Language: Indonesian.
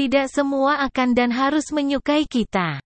tidak semua akan dan harus menyukai kita.